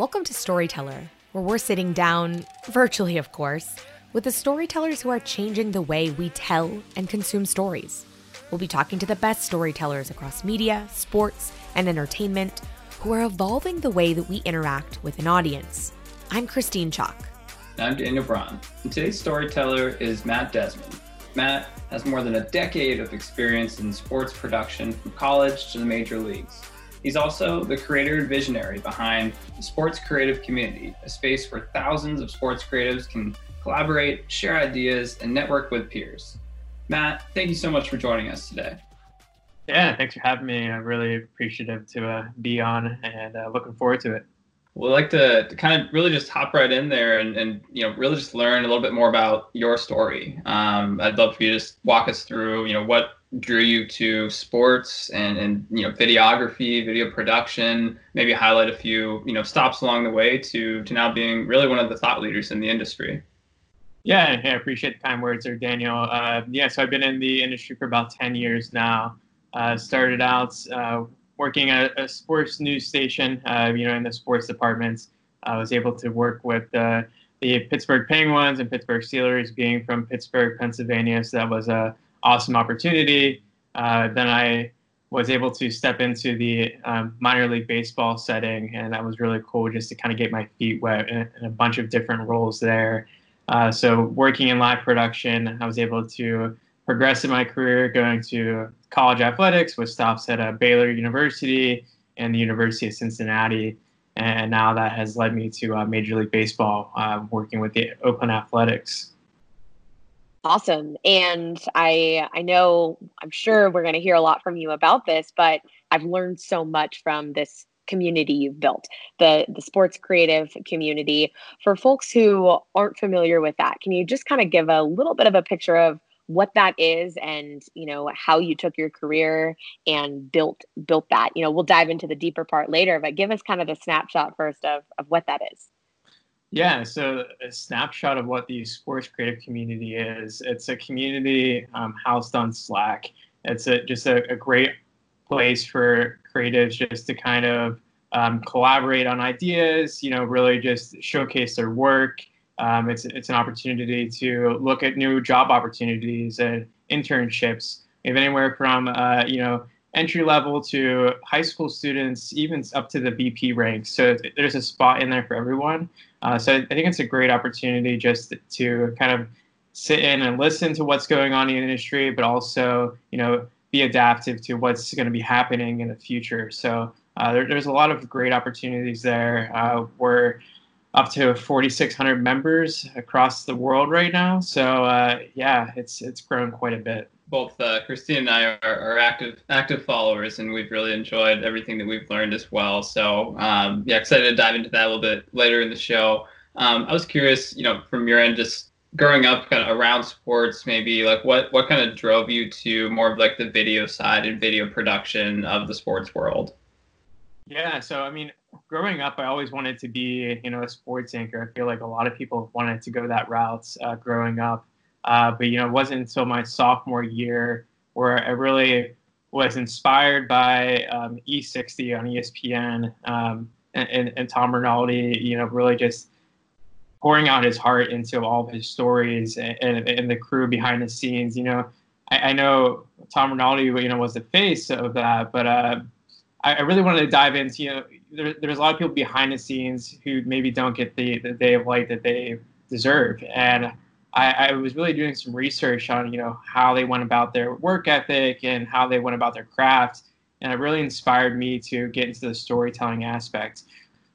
Welcome to Storyteller, where we're sitting down, virtually of course, with the storytellers who are changing the way we tell and consume stories. We'll be talking to the best storytellers across media, sports, and entertainment who are evolving the way that we interact with an audience. I'm Christine Chalk. I'm Daniel Braun. And today's storyteller is Matt Desmond. Matt has more than a decade of experience in sports production from college to the major leagues. He's also the creator and visionary behind the Sports Creative Community, a space where thousands of sports creatives can collaborate, share ideas, and network with peers. Matt, thank you so much for joining us today. Yeah, thanks for having me. I'm really appreciative to uh, be on and uh, looking forward to it. We'd like to, to, kind of really just hop right in there and, and, you know really just learn a little bit more about your story. Um, I'd love for you to just walk us through you know what drew you to sports and, and you know videography, video production. Maybe highlight a few you know stops along the way to to now being really one of the thought leaders in the industry. Yeah, I appreciate the kind words there, Daniel. Uh, yeah, so I've been in the industry for about ten years now. Uh, started out uh, working at a sports news station, uh, you know, in the sports departments. I was able to work with uh, the Pittsburgh Penguins and Pittsburgh Steelers, being from Pittsburgh, Pennsylvania. So that was a awesome opportunity. Uh, then I was able to step into the um, minor league baseball setting, and that was really cool just to kind of get my feet wet in, in a bunch of different roles there. Uh, so working in live production, I was able to progress in my career, going to college athletics with stops at uh, Baylor University and the University of Cincinnati. And now that has led me to uh, Major League Baseball, uh, working with the Oakland Athletics. Awesome. And I I know I'm sure we're going to hear a lot from you about this, but I've learned so much from this community you've built, the the sports creative community. For folks who aren't familiar with that, can you just kind of give a little bit of a picture of what that is and you know how you took your career and built built that you know we'll dive into the deeper part later but give us kind of the snapshot first of of what that is yeah so a snapshot of what the sports creative community is. It's a community um, housed on slack. It's a, just a, a, great place for creatives just to kind of um, collaborate on ideas you know really just showcase their work. Um, it's it's an opportunity to look at new job opportunities and internships. We have anywhere from uh, you know entry level to high school students, even up to the VP ranks. So there's a spot in there for everyone. Uh, so I think it's a great opportunity just to kind of sit in and listen to what's going on in the industry, but also you know be adaptive to what's going to be happening in the future. So uh, there, there's a lot of great opportunities there. Uh, where up to 4,600 members across the world right now. So uh, yeah, it's it's grown quite a bit. Both uh, Christine and I are, are, active active followers, and we've really enjoyed everything that we've learned as well. So um, yeah, excited to dive into that a little bit later in the show. Um, I was curious, you know, from your end, just growing up kind of around sports, maybe like what what kind of drove you to more of like the video side and video production of the sports world? Yeah, so I mean, growing up, I always wanted to be, you know, a sports anchor. I feel like a lot of people wanted to go that route uh, growing up. Uh, but, you know, it wasn't until my sophomore year where I really was inspired by um, E60 on ESPN um, and, and, and, Tom Rinaldi, you know, really just pouring out his heart into all of his stories and, and, and the crew behind the scenes. You know, I, I, know Tom Rinaldi, you know, was the face of that, but uh, I, I really wanted to dive into, you know, there, there's a lot of people behind the scenes who maybe don't get the, the day of light that they deserve. And I, I, was really doing some research on, you know, how they went about their work ethic and how they went about their craft. And it really inspired me to get into the storytelling aspect.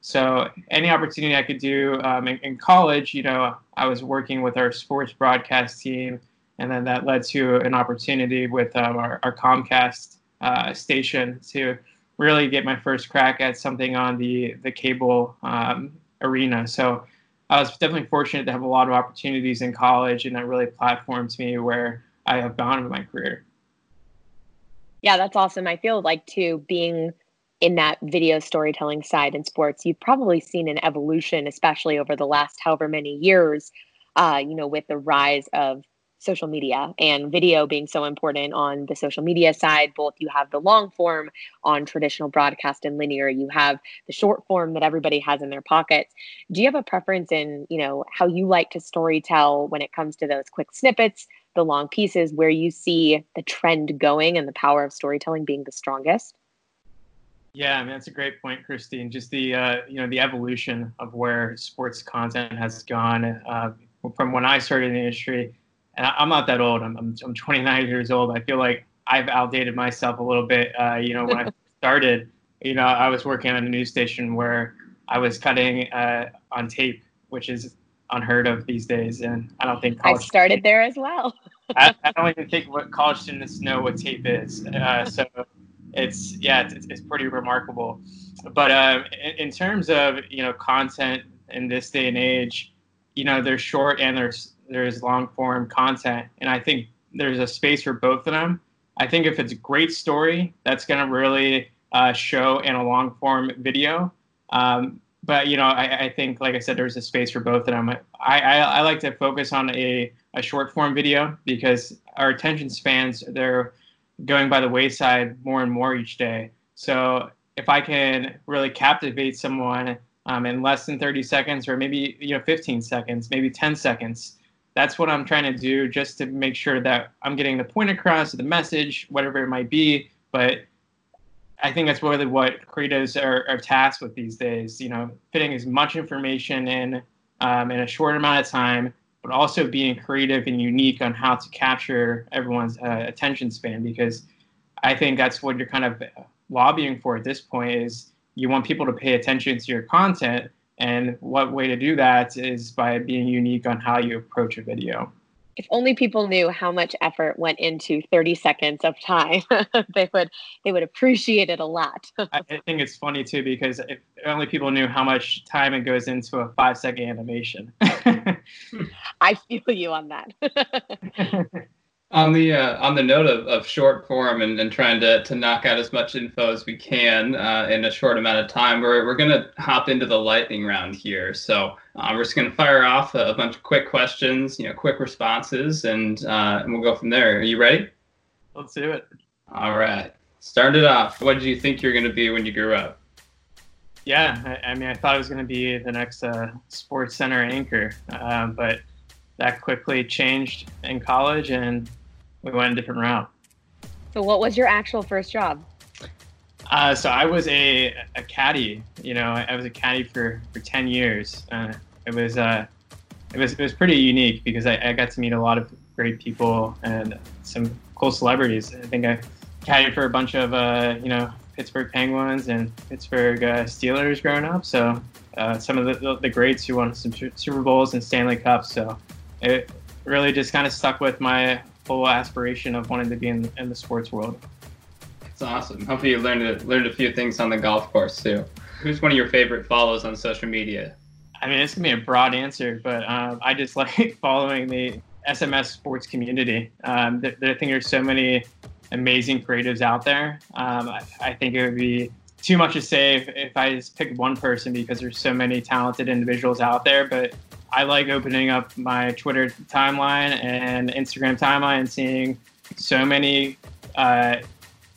So any opportunity I could do um, in, in, college, you know, I was working with our sports broadcast team, and then that led to an opportunity with um, our, our, Comcast uh, station to really get my first crack at something on the the cable um, arena. So I was definitely fortunate to have a lot of opportunities in college, and that really platformed me where I have gone in my career. Yeah, that's awesome. I feel like too being in that video storytelling side in sports, you've probably seen an evolution, especially over the last however many years. Uh, you know, with the rise of social media and video being so important on the social media side. Both you have the long form on traditional broadcast and linear, you have the short form that everybody has in their pockets. Do you have a preference in, you know, how you like to story tell when it comes to those quick snippets, the long pieces, where you see the trend going and the power of storytelling being the strongest? Yeah, I mean that's a great point, Christine. Just the uh, you know the evolution of where sports content has gone uh, from when I started in the industry and I'm not that old. I'm, I'm, I'm 29 years old. I feel like I've outdated myself a little bit. Uh, you know, when I started, you know, I was working on a news station where I was cutting uh, on tape, which is unheard of these days. And I don't think I started there as well. I, I, don't even think what college students know what tape is. Uh, so it's yeah, it's, it's pretty remarkable. But uh, in, in terms of you know content in this day and age, you know, they're short and there's there's long form content, and I think there's a space for both of them. I think if it's a great story, that's going to really uh, show in a long form video. Um, but you know, I, I, think, like I said, there's a space for both of them. I, I, I like to focus on a, a short form video because our attention spans they're going by the wayside more and more each day. So if I can really captivate someone um, in less than 30 seconds, or maybe you know 15 seconds, maybe 10 seconds, that's what I'm trying to do just to make sure that I'm getting the point across, the message, whatever it might be. But I think that's really what creatives are, are tasked with these days. You know, fitting as much information in um, in a short amount of time, but also being creative and unique on how to capture everyone's uh, attention span. Because I think that's what you're kind of lobbying for at this point is you want people to pay attention to your content, and what way to do that is by being unique on how you approach a video. If only people knew how much effort went into 30 seconds of time, they would they would appreciate it a lot. I think it's funny too because if only people knew how much time it goes into a five second animation. I feel you on that on the uh, on the note of, of short form and, and trying to, to knock out as much info as we can uh, in a short amount of time, we're, we're going to hop into the lightning round here. So uh, we're just going to fire off a, a, bunch of quick questions, you know, quick responses, and, uh, and we'll go from there. Are you ready? Let's do it. All right. Start it off. What did you think you were going to be when you grew up? Yeah, I, I mean, I thought it was going to be the next uh, Sports Center anchor, uh, but that quickly changed in college and we went a different route. So, what was your actual first job? Uh, so I was a, a caddy. You know, I was a caddy for, for ten years. Uh, it was uh, it was it was pretty unique because I, I got to meet a lot of great people and some cool celebrities. I think I caddied for a bunch of uh, you know Pittsburgh Penguins and Pittsburgh uh, Steelers growing up. So uh, some of the, the greats who won some Super Bowls and Stanley Cups. So it really just kind of stuck with my full aspiration of wanting to be in, in the sports world. It's awesome. Hopefully, you learned a, learned a few things on the golf course too. Who's one of your favorite follows on social media? I mean, it's gonna be a broad answer, but um, I just like following the SMS sports community. Um, I think there's so many amazing creatives out there. Um, I, I, think it would be too much to say if, if I just pick one person because there's so many talented individuals out there. But I like opening up my Twitter timeline and Instagram timeline and seeing so many uh,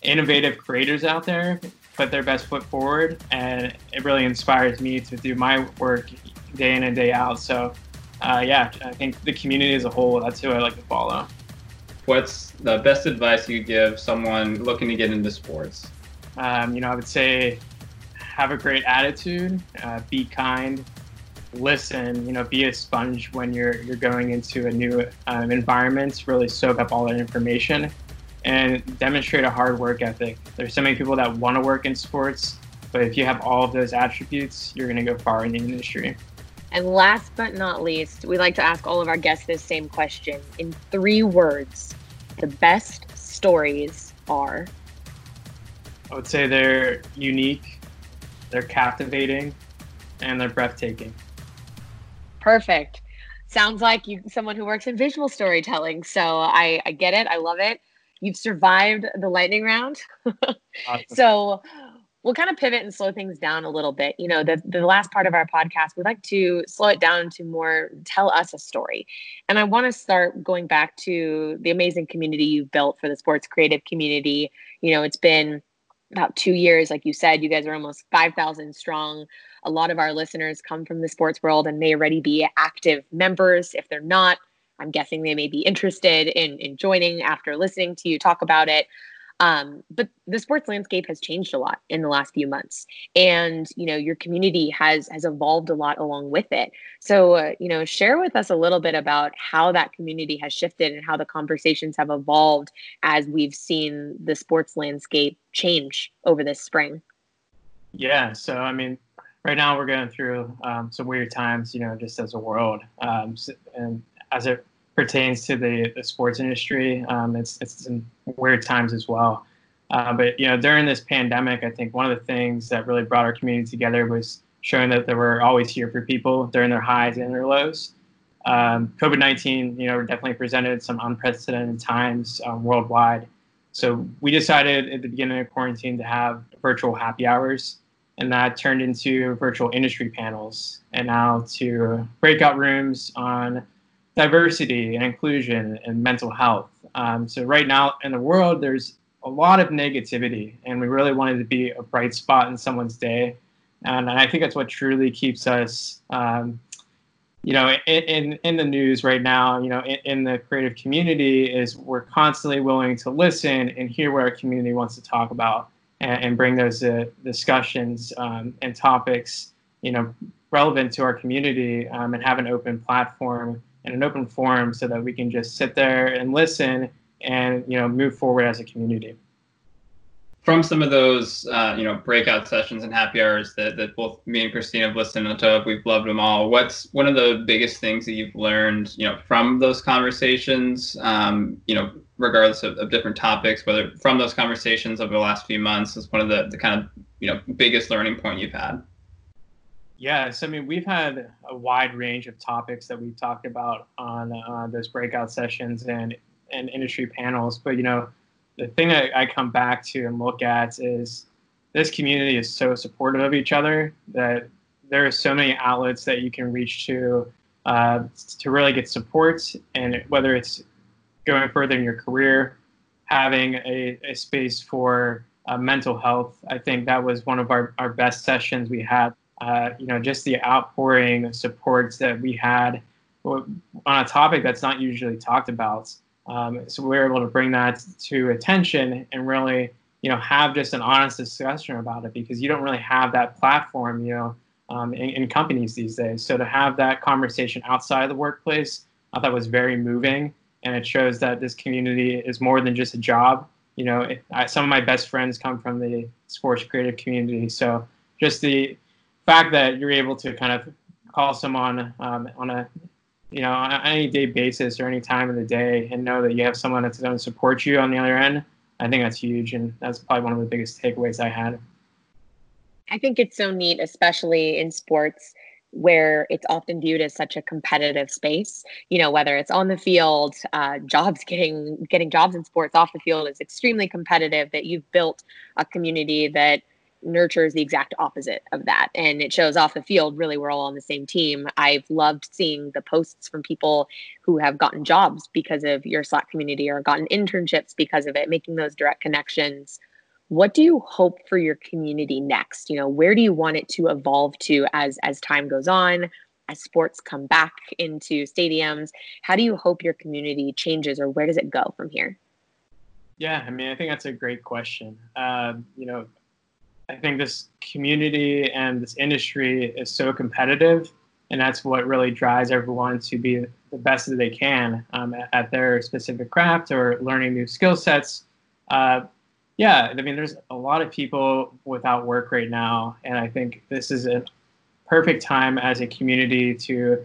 innovative creators out there put their best foot forward, and it really inspires me to do my work day in and day out. So, uh, yeah, I think the community as a whole, that's who I like to follow. What's the best advice you give someone looking to get into sports? Um, you know, I would say have a great attitude, uh, be kind, listen, you know, be a sponge when you're you're going into a new um, environment. Really soak up all that information and demonstrate a hard work ethic. There's so many people that want to work in sports, but if you have all of those attributes, you're going to go far in the industry. And last but not least, we like to ask all of our guests this same question in three words. The best stories are. I would say they're unique, they're captivating, and they're breathtaking. Perfect. Sounds like you someone who works in visual storytelling. So I, I get it. I love it. You've survived the lightning round. awesome. So we'll kind of pivot and slow things down a little bit. You know, the, the last part of our podcast, we'd like to slow it down to more tell us a story. And I want to start going back to the amazing community you've built for the sports creative community. You know, it's been about two years. Like you said, you guys are almost 5,000 strong. A lot of our listeners come from the sports world and may already be active members. If they're not, I'm guessing they may be interested in, in joining after listening to you talk about it. Um, but the sports landscape has changed a lot in the last few months, and you know your community has has evolved a lot along with it. So uh, you know, share with us a little bit about how that community has shifted and how the conversations have evolved as we've seen the sports landscape change over this spring. Yeah, so I mean, right now we're going through um, some weird times, you know, just as a world, um, and as it pertains to the, the sports industry. Um, it's it's weird times as well. Uh, but you know, during this pandemic, I think one of the things that really brought our community together was showing that they were always here for people during their highs and their lows. Um, COVID nineteen, you know, definitely presented some unprecedented times um, worldwide. So we decided at the beginning of quarantine to have virtual happy hours, and that turned into virtual industry panels, and now to breakout rooms on diversity and inclusion and mental health. Um, so right now in the world, there's a lot of negativity, and we really wanted to be a bright spot in someone's day. And I think that's what truly keeps us, um, you know, in, in, the news right now. You know, in, in the creative community, is we're constantly willing to listen and hear what our community wants to talk about, and, and bring those uh, discussions um, and topics, you know, relevant to our community, um, and have an open platform in an open forum so that we can just sit there and listen and you know move forward as a community. From some of those uh, you know breakout sessions and happy hours that, that both me and christine have listened to we've loved them all. What's one of the biggest things that you've learned you know from those conversations um, you know regardless of, of, different topics whether from those conversations over the last few months is one of the, the kind of you know biggest learning point you've had Yes, I mean we've had a wide range of topics that we've talked about on uh, those breakout sessions and and industry panels. But you know, the thing that I come back to and look at is this community is so supportive of each other that there are so many outlets that you can reach to uh, to really get support, and whether it's going further in your career, having a, a space for uh, mental health. I think that was one of our, our best sessions we had uh, you know, just the outpouring of supports that we had on a topic that's not usually talked about. Um, so we were able to bring that to attention and really, you know, have just an honest discussion about it because you don't really have that platform, you know, um, in, in, companies these days. So to have that conversation outside of the workplace, I thought was very moving, and it shows that this community is more than just a job. You know, it, I, some of my best friends come from the sports creative community, so just the fact that you're able to kind of call someone um, on a you know on any day basis or any time of the day and know that you have someone that's going to support you on the other end i think that's huge and that's probably one of the biggest takeaways i had. I think it's so neat especially in sports where it's often viewed as such a competitive space you know whether it's on the field uh, jobs getting getting jobs in sports off the field is extremely competitive that you've built a community that nurtures the exact opposite of that and it shows off the field really we're all on the same team. I've loved seeing the posts from people who have gotten jobs because of your slack community or gotten internships because of it making those direct connections. What do you hope for your community next? You know where do you want it to evolve to as as time goes on as sports come back into stadiums? How do you hope your community changes or where does it go from here? Yeah, I mean, I think that's a great question. Um, you know, I think this community and this industry is so competitive, and that's what really drives everyone to be the best that they can um, at, their specific craft or learning new skill sets. Uh, yeah, I mean, there's a lot of people without work right now, and I think this is a perfect time as a community to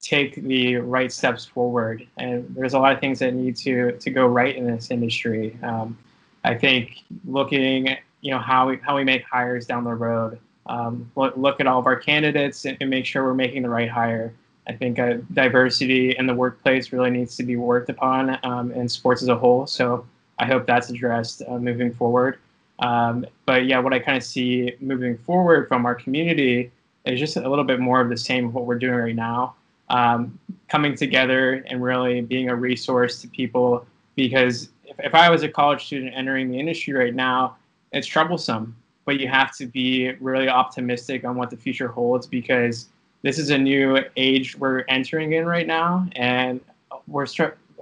take the right steps forward. And there's a lot of things that need to to go right in this industry. Um, I think looking you know how we how we make hires down the road. Um, look, look at all of our candidates and, and, make sure we're making the right hire. I think uh, diversity in the workplace really needs to be worked upon um, in sports as a whole. So I hope that's addressed uh, moving forward. Um, but yeah, what I kind of see moving forward from our community is just a little bit more of the same of what we're doing right now. Um, coming together and really being a resource to people because if, if I was a college student entering the industry right now, it's troublesome, but you have to be really optimistic on what the future holds because this is a new age we're entering in right now, and we're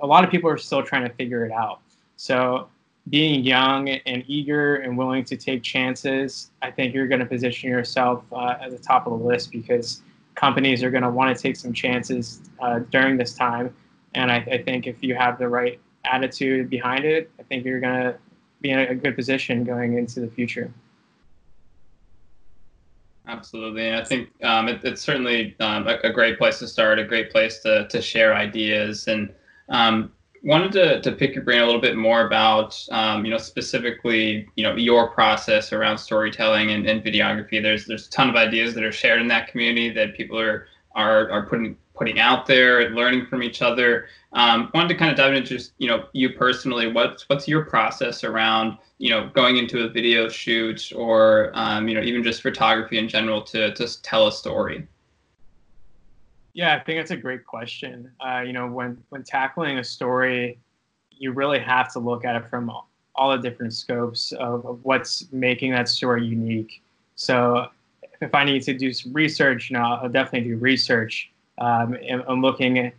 a lot of people are still trying to figure it out. So being young and eager and willing to take chances, I think you're going to position yourself uh, at the top of the list because companies are going to want to take some chances uh, during this time. And I, I, think if you have the right attitude behind it, I think you're going to be in a good position going into the future. Absolutely, I think um, it, it's certainly um, a, a, great place to start, a great place to to share ideas, and um, wanted to, to pick your brain a little bit more about um, you know specifically you know your process around storytelling and, and videography. There's there's a ton of ideas that are shared in that community that people are are are putting putting out there, and learning from each other. Um, wanted to kind of dive into just you know you personally. What's what's your process around you know going into a video shoot or um, you know even just photography in general to to tell a story? Yeah, I think that's a great question. Uh, you know, when when tackling a story, you really have to look at it from all the different scopes of, of what's making that story unique. So if I need to do some research, you know, I'll definitely do research um, and, looking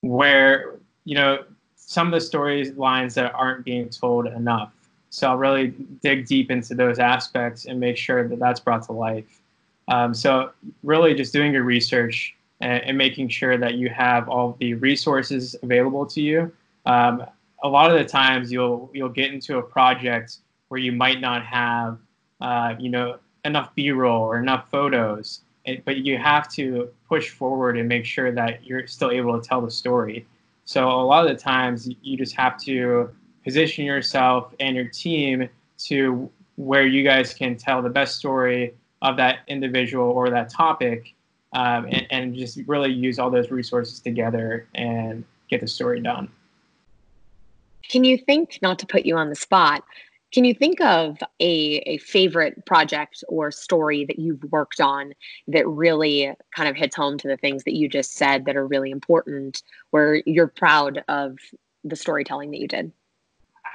where you know some of the storylines that aren't being told enough. So I'll really dig deep into those aspects and make sure that that's brought to life. Um, so really, just doing your research and, and, making sure that you have all the resources available to you. Um, a lot of the times, you'll you'll get into a project where you might not have, uh, you know, enough B-roll or enough photos but you have to push forward and make sure that you're still able to tell the story. So a lot of the times you just have to position yourself and your team to where you guys can tell the best story of that individual or that topic um, and, and just really use all those resources together and get the story done. Can you think, not to put you on the spot, can you think of a, a favorite project or story that you've worked on that really kind of hits home to the things that you just said that are really important, where you're proud of the storytelling that you did?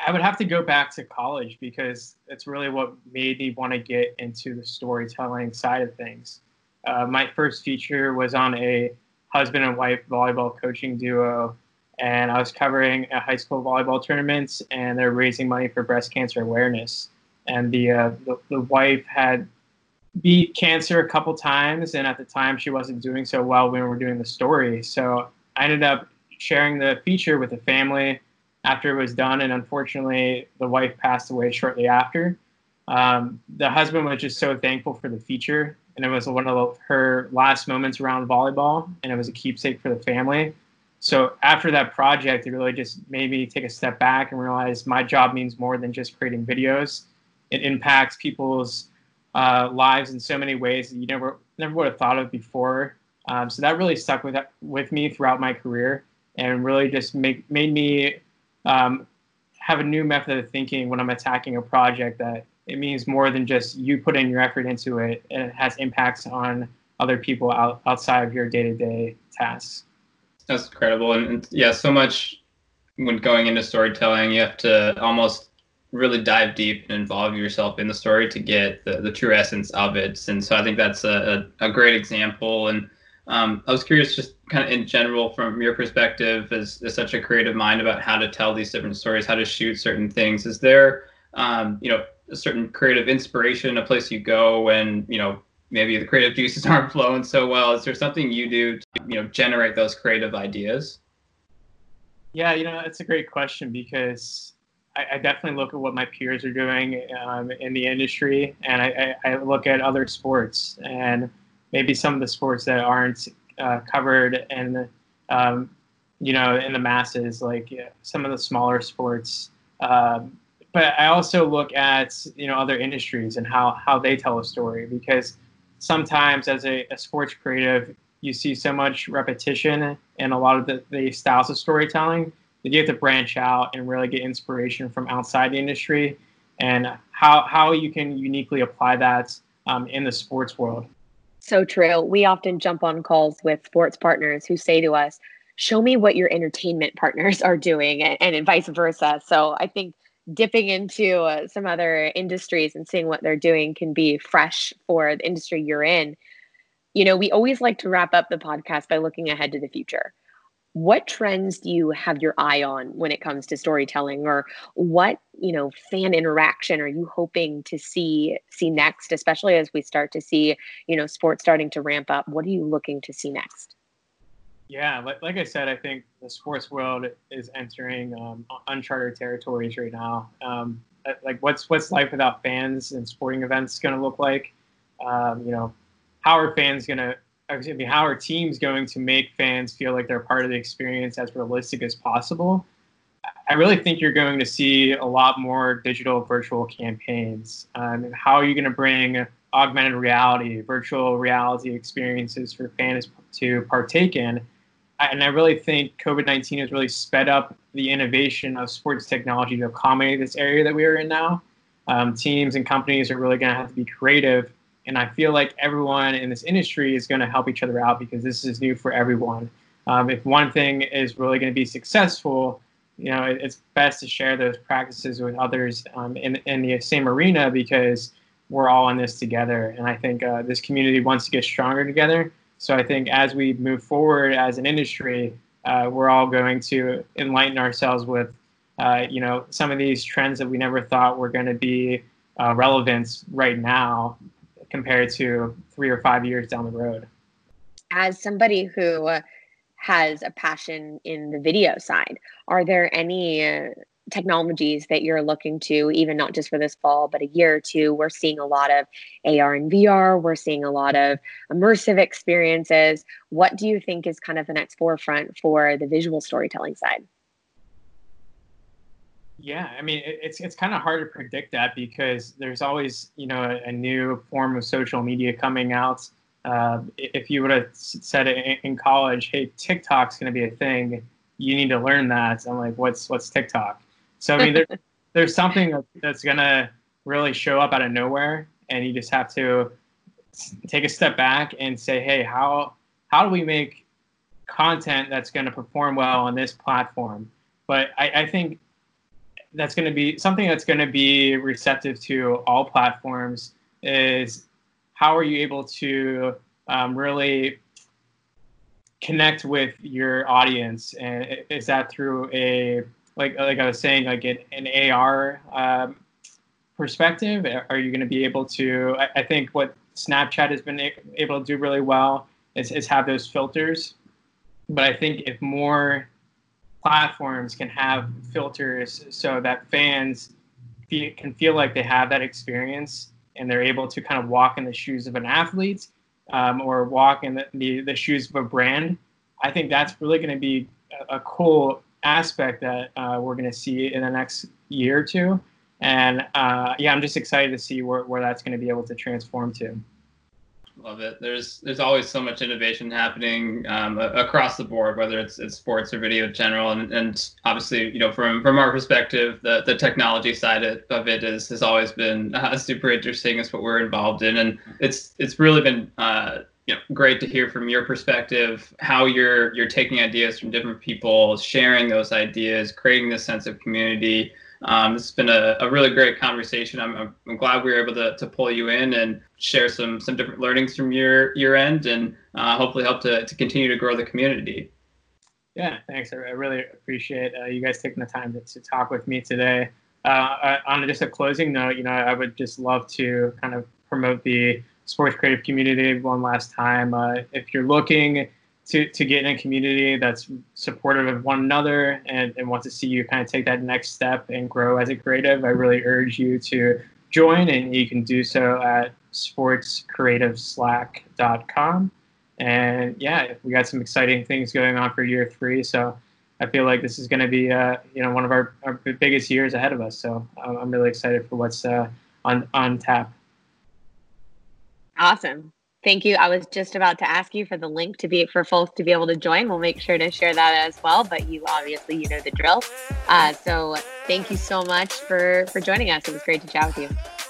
I would have to go back to college because it's really what made me want to get into the storytelling side of things. Uh, my first feature was on a husband and wife volleyball coaching duo and I was covering a high school volleyball tournaments, and they're raising money for breast cancer awareness. And the, uh, the, the wife had beat cancer a couple times, and at the time she wasn't doing so well when we were doing the story. So I ended up sharing the feature with the family after it was done, and unfortunately, the wife passed away shortly after. Um, the husband was just so thankful for the feature, and it was one of her last moments around volleyball, and it was a keepsake for the family so after that project, it really just made me take a step back and realize my job means more than just creating videos. It impacts people's uh, lives in so many ways that you never never would have thought of before. Um, so that really stuck with with me throughout my career, and really just make made me um, have a new method of thinking when I'm attacking a project. That it means more than just you putting your effort into it, and it has impacts on other people out, outside of your day to day tasks. That's incredible. And, and, yeah, so much when going into storytelling, you have to almost really dive deep and involve yourself in the story to get the, the true essence of it. And so I think that's a, a, a great example. And um, I was curious, just kind of in general, from your perspective, as, as such a creative mind about how to tell these different stories, how to shoot certain things. Is there, um, you know, a certain creative inspiration, a place you go when, you know, maybe the creative juices aren't flowing so well. Is there something you do to you know generate those creative ideas? Yeah you know that's a great question because i, I definitely look at what my peers are doing um, in the industry and I, I, look at other sports and maybe some of the sports that aren't uh, covered and um, you know in the masses like some of the smaller sports. Um, but I also look at you know other industries and how how they tell a story because sometimes as a, a, sports creative, you see so much repetition in a lot of the, the styles of storytelling that you have to branch out and really get inspiration from outside the industry. and how how you can uniquely apply that um, in the sports world. So true. We often jump on calls with sports partners who say to us, "Show me what your entertainment partners are doing," and, and vice versa. So I think dipping into uh, some other industries and seeing what they're doing can be fresh for the industry you're in. You know, we always like to wrap up the podcast by looking ahead to the future. What trends do you have your eye on when it comes to storytelling? Or what you know fan interaction are you hoping to see see next especially as we start to see you know sports starting to ramp up? What are you looking to see next yeah like, like i said i think the sports world is entering um, uncharted territories right now um, like what's what's life without fans and sporting events going to look like um, you know how are fans going to I mean, how are teams going to make fans feel like they're part of the experience as realistic as possible? I really think you're going to see a lot more digital virtual campaigns. Um, how are you going to bring augmented reality, virtual reality experiences for fans to partake in? And I really think COVID 19 has really sped up the innovation of sports technology to accommodate this area that we are in now. Um, teams and companies are really going to have to be creative and I feel like everyone in this industry is going to help each other out because this is new for everyone. Um, if one thing is really going to be successful, you know, it, it's best to share those practices with others um, in, in the same arena because we're all in this together. And I think uh, this community wants to get stronger together. So I think as we move forward as an industry, uh, we're all going to enlighten ourselves with, uh, you know, some of these trends that we never thought were going to be uh, relevant right now compared to three or five years down the road. As somebody who has a passion in the video side, are there any technologies that you're looking to, even not just for this fall, but a year or two? We're seeing a lot of AR and VR, we're seeing a lot of immersive experiences. What do you think is kind of the next forefront for the visual storytelling side? Yeah, I mean, it's it's kind of hard to predict that because there's always you know a, a new form of social media coming out. Uh, if you would have said it in college, hey, TikTok's going to be a thing, you need to learn that. I'm like, what's what's TikTok? So I mean, there, there's something that's to really show up out of nowhere, and you just have to take a step back and say, hey, how how do we make content that's going to perform well on this platform? But I, I think that's going to be something that's going to be receptive to all platforms is how are you able to um, really connect with your audience and is that through a like like i was saying like an, an ar um, perspective are you going to be able to I, I, think what snapchat has been able to do really well is, is have those filters but i think if more platforms can have filters so that fans can feel like they have that experience and they're able to kind of walk in the shoes of an athlete um, or walk in the, the, the, shoes of a brand. I think that's really going to be a, a, cool aspect that uh, we're going to see in the next year or two. And uh, yeah, I'm just excited to see where, where that's going to be able to transform to. Love it. There's there's always so much innovation happening um, across the board, whether it's, it's sports or video in general, and, and obviously, you know, from from our perspective, the, the technology side of it is has always been uh, super interesting. It's what we're involved in, and it's it's really been uh, you know great to hear from your perspective how you're you're taking ideas from different people, sharing those ideas, creating this sense of community. Um, it's been a, a, really great conversation. I'm, I'm, glad we were able to, to pull you in and share some some different learnings from your your end, and uh, hopefully help to, to continue to grow the community. Yeah, thanks. I, I really appreciate uh, you guys taking the time to, to talk with me today. Uh, on just a closing note, you know, I would just love to kind of promote the sports creative community one last time. Uh, if you're looking to, to get in a community that's supportive of one another and, and wants to see you kind of take that next step and grow as a creative, I really urge you to join, and you can do so at sportscreativeslack.com. And yeah, we got some exciting things going on for year three. So I feel like this is going to be, uh, you know, one of our, our biggest years ahead of us. So um, I'm really excited for what's uh, on on tap. Awesome. Thank you. I was just about to ask you for the link to be for folks to be able to join. We'll make sure to share that as well. But you obviously you know the drill. Uh, so thank you so much for for joining us. It was great to chat with you.